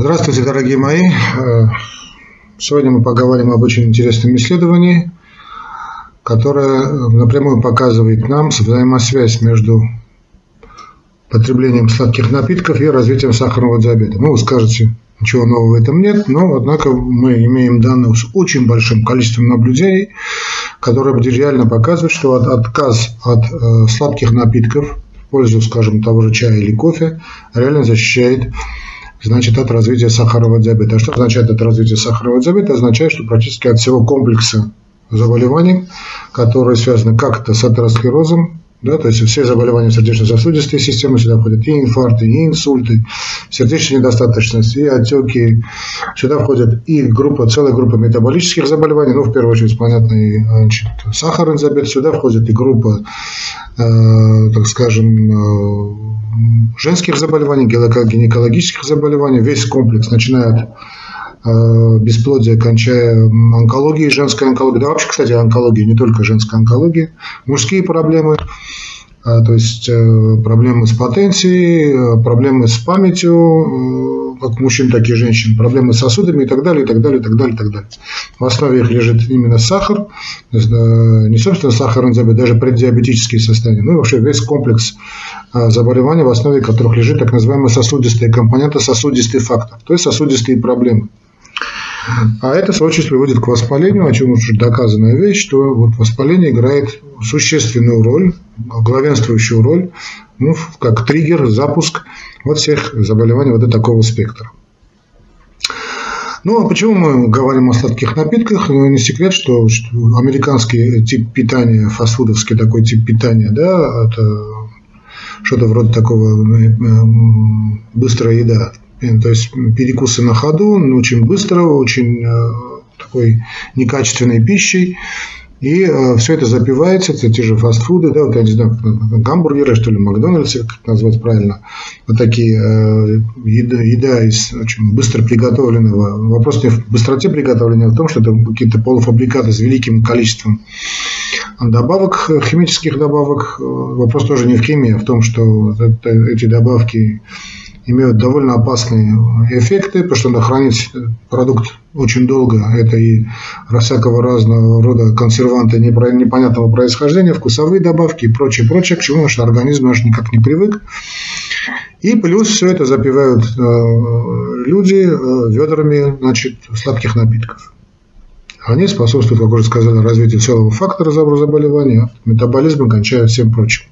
Здравствуйте, дорогие мои. Э, сегодня мы поговорим об очень интересном исследовании, которое напрямую показывает нам взаимосвязь между потреблением сладких напитков и развитием сахарного диабета. Ну, вы скажете, ничего нового в этом нет, но, однако, мы имеем данные с очень большим количеством наблюдений, которые реально показывают, что отказ от э, сладких напитков в пользу, скажем, того же чая или кофе реально защищает значит, от развития сахарного диабета. А что означает от развития сахарного диабета? Означает, что практически от всего комплекса заболеваний, которые связаны как-то с атеросклерозом, да, то есть все заболевания сердечно-сосудистой системы, сюда входят и инфаркты, и инсульты, сердечная недостаточность, и отеки. Сюда входит и группа, целая группа метаболических заболеваний, ну, в первую очередь, понятно, и значит, сахарный диабет. Сюда входит и группа, э, так скажем, э, женских заболеваний, гинекологических заболеваний, весь комплекс, начиная от бесплодия, кончая онкологией, женской онкологией, да вообще, кстати, онкология, не только женская онкология, мужские проблемы, э, то есть э, проблемы с потенцией, проблемы с памятью, как мужчин, так и женщин, проблемы с сосудами и так далее, и так далее, и так далее, и так далее. В основе их лежит именно сахар, не собственно сахарный диабет, даже преддиабетические состояния, ну и вообще весь комплекс заболеваний, в основе которых лежит так называемые сосудистые компоненты, сосудистый фактор, то есть сосудистые проблемы. А это, в свою очередь, приводит к воспалению, о чем уже доказанная вещь, что вот воспаление играет существенную роль, главенствующую роль, ну, как триггер, запуск вот всех заболеваний вот такого спектра. Ну, а почему мы говорим о сладких напитках? Ну, не секрет, что, что американский тип питания, фастфудовский такой тип питания, да, это что-то вроде такого э, быстрая еда, то есть перекусы на ходу, очень быстро, очень э, такой некачественной пищей. И э, все это запивается, это те же фастфуды, да, вот я не знаю, гамбургеры, что ли, Макдональдсы, как назвать правильно, вот такие э, еда, еда из очень быстро приготовленного. Вопрос не в быстроте приготовления, а в том, что это какие-то полуфабрикаты с великим количеством добавок, химических добавок. Вопрос тоже не в химии, а в том, что это, эти добавки имеют довольно опасные эффекты, потому что надо хранить продукт очень долго. Это и всякого разного рода консерванты непонятного происхождения, вкусовые добавки и прочее, прочее, к чему наш организм наш никак не привык. И плюс все это запивают э, люди э, ведрами значит, сладких напитков. Они способствуют, как уже сказали, развитию целого фактора заболевания, метаболизма, кончая всем прочим.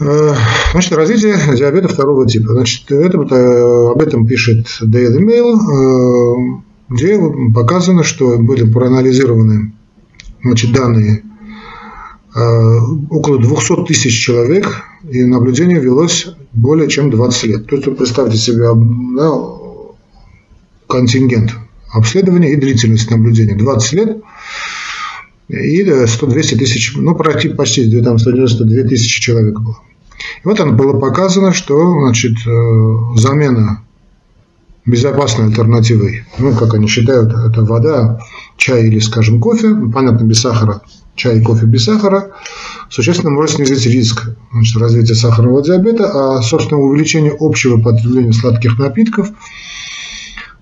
Э, значит, развитие диабета второго типа. Значит, это, э, об этом пишет Daily Mail, э, где показано, что были проанализированы значит, данные около 200 тысяч человек, и наблюдение велось более чем 20 лет. То есть, представьте себе да, контингент обследования и длительность наблюдения. 20 лет и 100-200 тысяч, ну, почти там 192 тысячи человек было. И вот там было показано, что значит, э, замена безопасной альтернативой, ну, как они считают, это вода, чай или, скажем, кофе, понятно, без сахара, чай и кофе без сахара, существенно может снизить риск значит, развития сахарного диабета, а, собственно, увеличение общего потребления сладких напитков –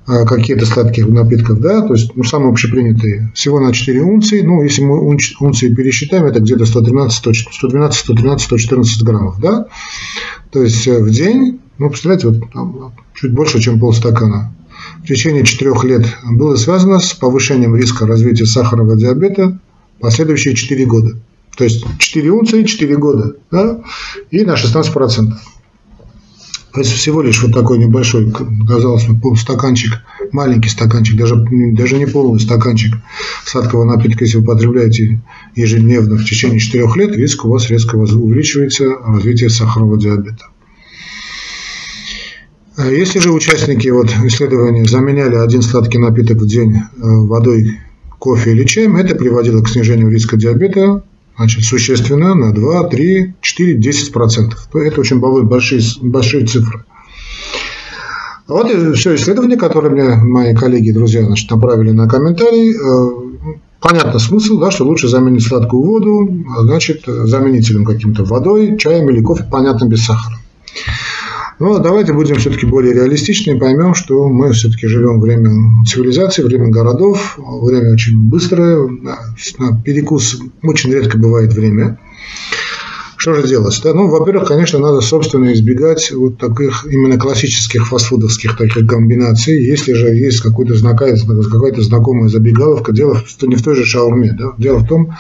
а, какие-то сладких напитков, да, то есть ну, самые общепринятые, всего на 4 унции, ну, если мы унции пересчитаем, это где-то 113, 112, 113, 114 граммов, да, то есть э, в день, ну, представляете, вот там, чуть больше, чем полстакана. В течение 4 лет было связано с повышением риска развития сахарного диабета последующие 4 года. То есть 4 унции, 4 года, да, и на 16 всего лишь вот такой небольшой, казалось бы, стаканчик, маленький стаканчик, даже, даже не полный стаканчик сладкого напитка, если вы употребляете ежедневно в течение 4 лет, риск у вас резко увеличивается развитие сахарного диабета. А если же участники вот исследования заменяли один сладкий напиток в день э, водой, кофе или чаем, это приводило к снижению риска диабета значит, существенно на 2, 3, 4, 10 процентов. Это очень большие, большие цифры. Вот и все исследование, которое мне мои коллеги и друзья значит, направили на комментарий. Э, понятно смысл, да, что лучше заменить сладкую воду, значит, заменителем каким-то водой, чаем или кофе, понятно, без сахара. Но давайте будем все-таки более реалистичны и поймем, что мы все-таки живем в время цивилизации, время городов, время очень быстрое, на перекус очень редко бывает время. Что же делать? Да? Ну, во-первых, конечно, надо, собственно, избегать вот таких именно классических фастфудовских таких комбинаций. Если же есть какой-то какая-то знакомая забегаловка, дело не в той же шаурме. Да? Дело в том,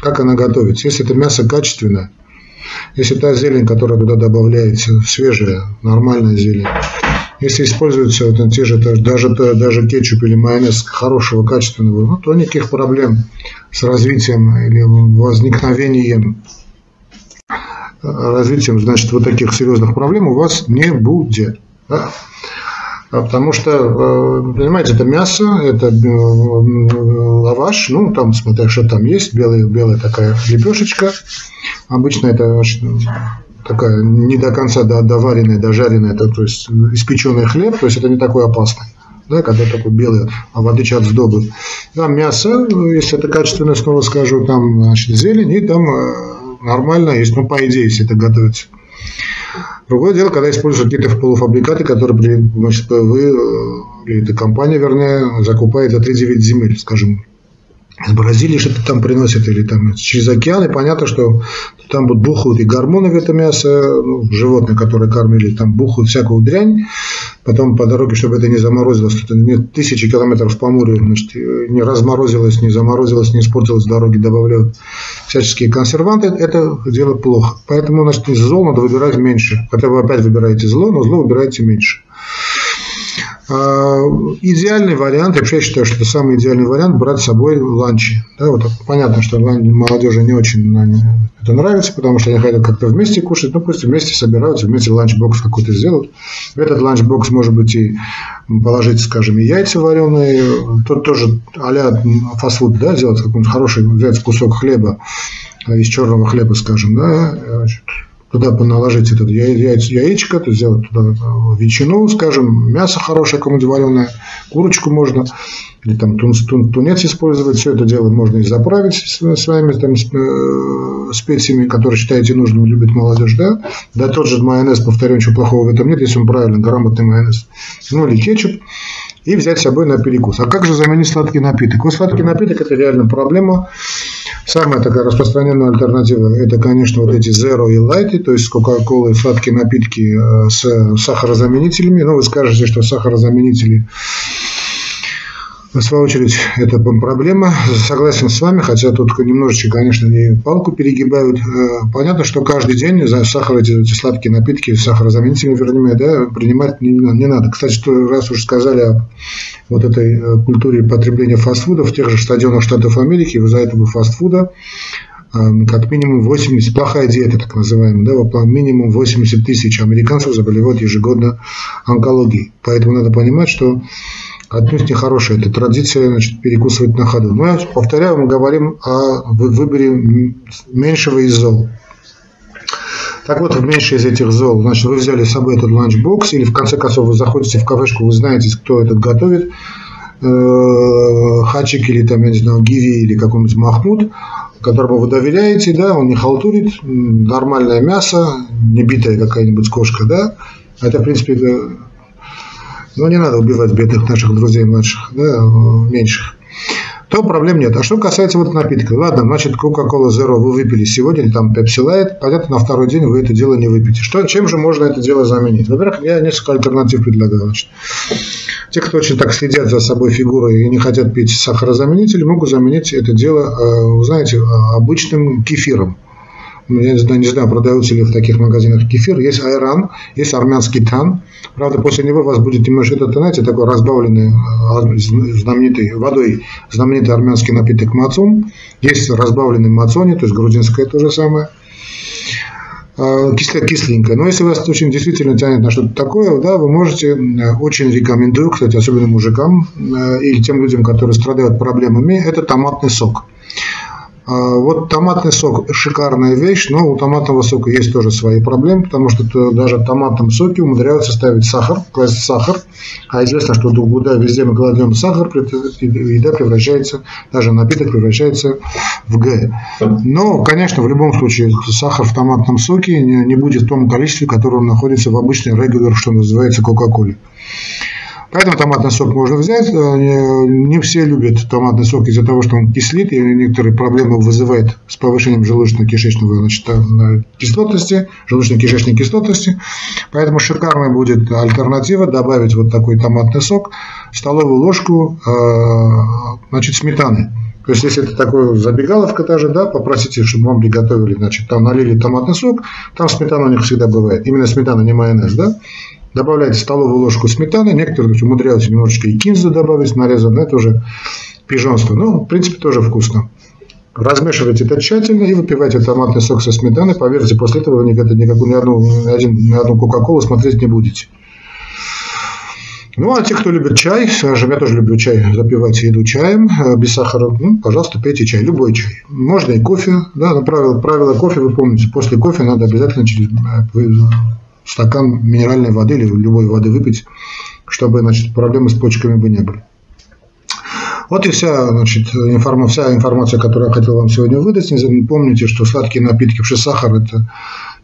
как она готовится. Если это мясо качественное, если та зелень, которая туда добавляется, свежая, нормальная зелень, если используются вот те же, даже, даже кетчуп или майонез хорошего, качественного, ну, то никаких проблем с развитием или возникновением развитием, значит, вот таких серьезных проблем у вас не будет. Да? Потому что, э, понимаете, это мясо, это э, лаваш, ну, там, смотря, что там есть, белая, белая такая лепешечка. Обычно это такая не до конца доваренная, дожаренная, это, то есть испеченный хлеб, то есть это не такой опасный да, когда такой белый, а в отличие от сдобы. Там мясо, если это качественное, снова скажу, там значит, зелень, и там э, нормально есть, ну, по идее, если это готовится. Другое дело, когда используют какие-то полуфабрикаты, которые значит, вы, э, или эта компания, вернее, закупает за 3-9 земель, скажем, из Бразилии что-то там приносят, или там через океан, и понятно, что там будут бухают и гормоны в это мясо, ну, животные, которые кормили, там бухают всякую дрянь, потом по дороге, чтобы это не заморозилось, это нет тысячи километров по морю, значит, не разморозилось, не заморозилось, не испортилось дороги, добавляют всяческие консерванты, это дело плохо. Поэтому, значит, из зол надо выбирать меньше. Хотя вы опять выбираете зло, но зло выбираете меньше. А, идеальный вариант, я вообще считаю, что самый идеальный вариант брать с собой ланчи. Да, вот понятно, что молодежи не очень это нравится, потому что они хотят как-то вместе кушать, ну пусть вместе собираются, вместе ланчбокс какой-то сделают. В этот ланчбокс может быть и положить, скажем, и яйца вареные, тут тоже а-ля фастфуд, да, сделать какой-нибудь хороший, взять кусок хлеба из черного хлеба, скажем, да, туда наложить это яйцо, яичко, то сделать туда э, ветчину, скажем, мясо хорошее, кому-нибудь вареное, курочку можно, или там тун, тун, тунец использовать, все это дело можно и заправить своими там э, специями, которые считаете нужным, любит молодежь, да, да тот же майонез, повторю, ничего плохого в этом нет, если он правильный, грамотный майонез, ну или кетчуп, и взять с собой на перекус. А как же заменить сладкий напиток? Вот сладкий напиток – это реально проблема. Самая такая распространенная альтернатива – это, конечно, вот эти Zero и Light, то есть и сладкие напитки э, с сахарозаменителями. Ну, вы скажете, что сахарозаменители в свою очередь, это проблема. Согласен с вами, хотя тут немножечко, конечно, не палку перегибают. Э, понятно, что каждый день за сахар, эти, эти сладкие напитки, сахарозаменители, вернее, да, принимать не, не надо. Кстати, что, раз уж сказали о вот этой э, культуре потребления фастфуда в тех же стадионах Штатов Америки, из-за этого фастфуда э, как минимум 80, плохая диета, так называемая, да, минимум 80 тысяч американцев заболевают ежегодно онкологией. Поэтому надо понимать, что отнюдь не хорошая. Это традиция значит, перекусывать на ходу. Но я повторяю, мы говорим о выборе меньшего из зол. Так вот, меньше из этих зол, значит, вы взяли с собой этот ланчбокс, или в конце концов вы заходите в кафешку, вы знаете, кто это готовит, Хачик или там, я не знаю, Гиви или какой-нибудь Махмуд, которому вы доверяете, да, он не халтурит, нормальное мясо, не битая какая-нибудь кошка, да, это, в принципе, но не надо убивать бедных наших друзей младших, да, меньших. То проблем нет. А что касается вот напитка, ладно, значит, Coca-Cola Zero вы выпили сегодня, там Pepsi Light, понятно, на второй день вы это дело не выпьете. Что, чем же можно это дело заменить? Во-первых, я несколько альтернатив предлагаю. Значит, те, кто очень так следят за собой фигурой и не хотят пить сахарозаменители, могут заменить это дело, э, знаете, обычным кефиром. Я не знаю, не знаю, продаются ли в таких магазинах кефир. Есть айран, есть армянский тан. Правда, после него у вас будет немножко, это, знаете, такой разбавленный а, знаменитой водой, знаменитый армянский напиток мацун. Есть разбавленный мацони, то есть грузинское то же самое а, кисленькое. Но если вас очень действительно тянет на что-то такое, да, вы можете, очень рекомендую, кстати, особенно мужикам э, или тем людям, которые страдают проблемами, это томатный сок. А, вот томатный сок – шикарная вещь, но у томатного сока есть тоже свои проблемы, потому что даже в томатном соке умудряются ставить сахар, класть сахар. А известно, что куда везде мы кладем сахар, еда превращается, даже напиток превращается в Г. Но, конечно, в любом случае сахар в томатном соке не будет в том количестве, которое он находится в обычной регулярной, что называется, Кока-Коле. Поэтому томатный сок можно взять. Э, не все любят томатный сок из-за того, что он кислит, и некоторые проблемы вызывает с повышением желудочно-кишечного значит, э, кислотности, желудочно-кишечной кислотности. Поэтому шикарная будет альтернатива добавить вот такой томатный сок, столовую ложку э, значит, сметаны. То есть, если это такой забегаловка даже, да, попросите, чтобы вам приготовили, значит, там налили томатный сок, там сметана у них всегда бывает. Именно сметана, не майонез, да добавляете столовую ложку сметаны, некоторые умудряются немножечко и кинзу добавить нарезанную, это уже пижонство. Ну, в принципе, тоже вкусно. Размешивайте это тщательно и выпивайте томатный сок со сметаной. Поверьте, после этого вы никогда никакую, ни одну, ни один, ни одну Кока-Колу смотреть не будете. Ну, а те, кто любит чай, скажем, я тоже люблю чай, запивать еду чаем, э, без сахара, ну, пожалуйста, пейте чай, любой чай. Можно и кофе, да, но правило, правило кофе вы помните, после кофе надо обязательно через э, стакан минеральной воды или любой воды выпить, чтобы значит, проблемы с почками бы не были. Вот и вся, значит, информация, вся информация, которую я хотел вам сегодня выдать. Помните, что сладкие напитки, вообще сахар, это,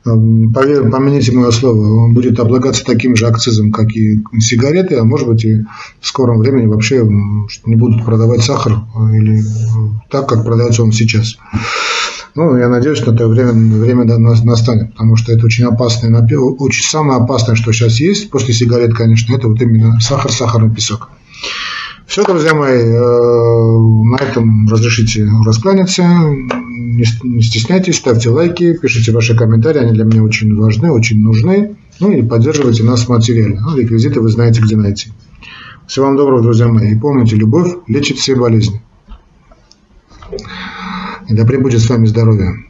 эм, поверь, помяните мое слово, будет облагаться таким же акцизом, как и сигареты, а может быть и в скором времени вообще не будут продавать сахар э, или так, как продается он сейчас. Ну, я надеюсь, что это время, время настанет, потому что это очень опасный напил. Очень самое опасное, что сейчас есть, после сигарет, конечно, это вот именно сахар, сахарный песок. Все, друзья мои, э, на этом разрешите раскланяться. Не стесняйтесь, ставьте лайки, пишите ваши комментарии, они для меня очень важны, очень нужны. Ну и поддерживайте нас материально. Ну, реквизиты вы знаете, где найти. Всего вам доброго, друзья мои. И помните, любовь лечит все болезни. И да пребудет с вами здоровье.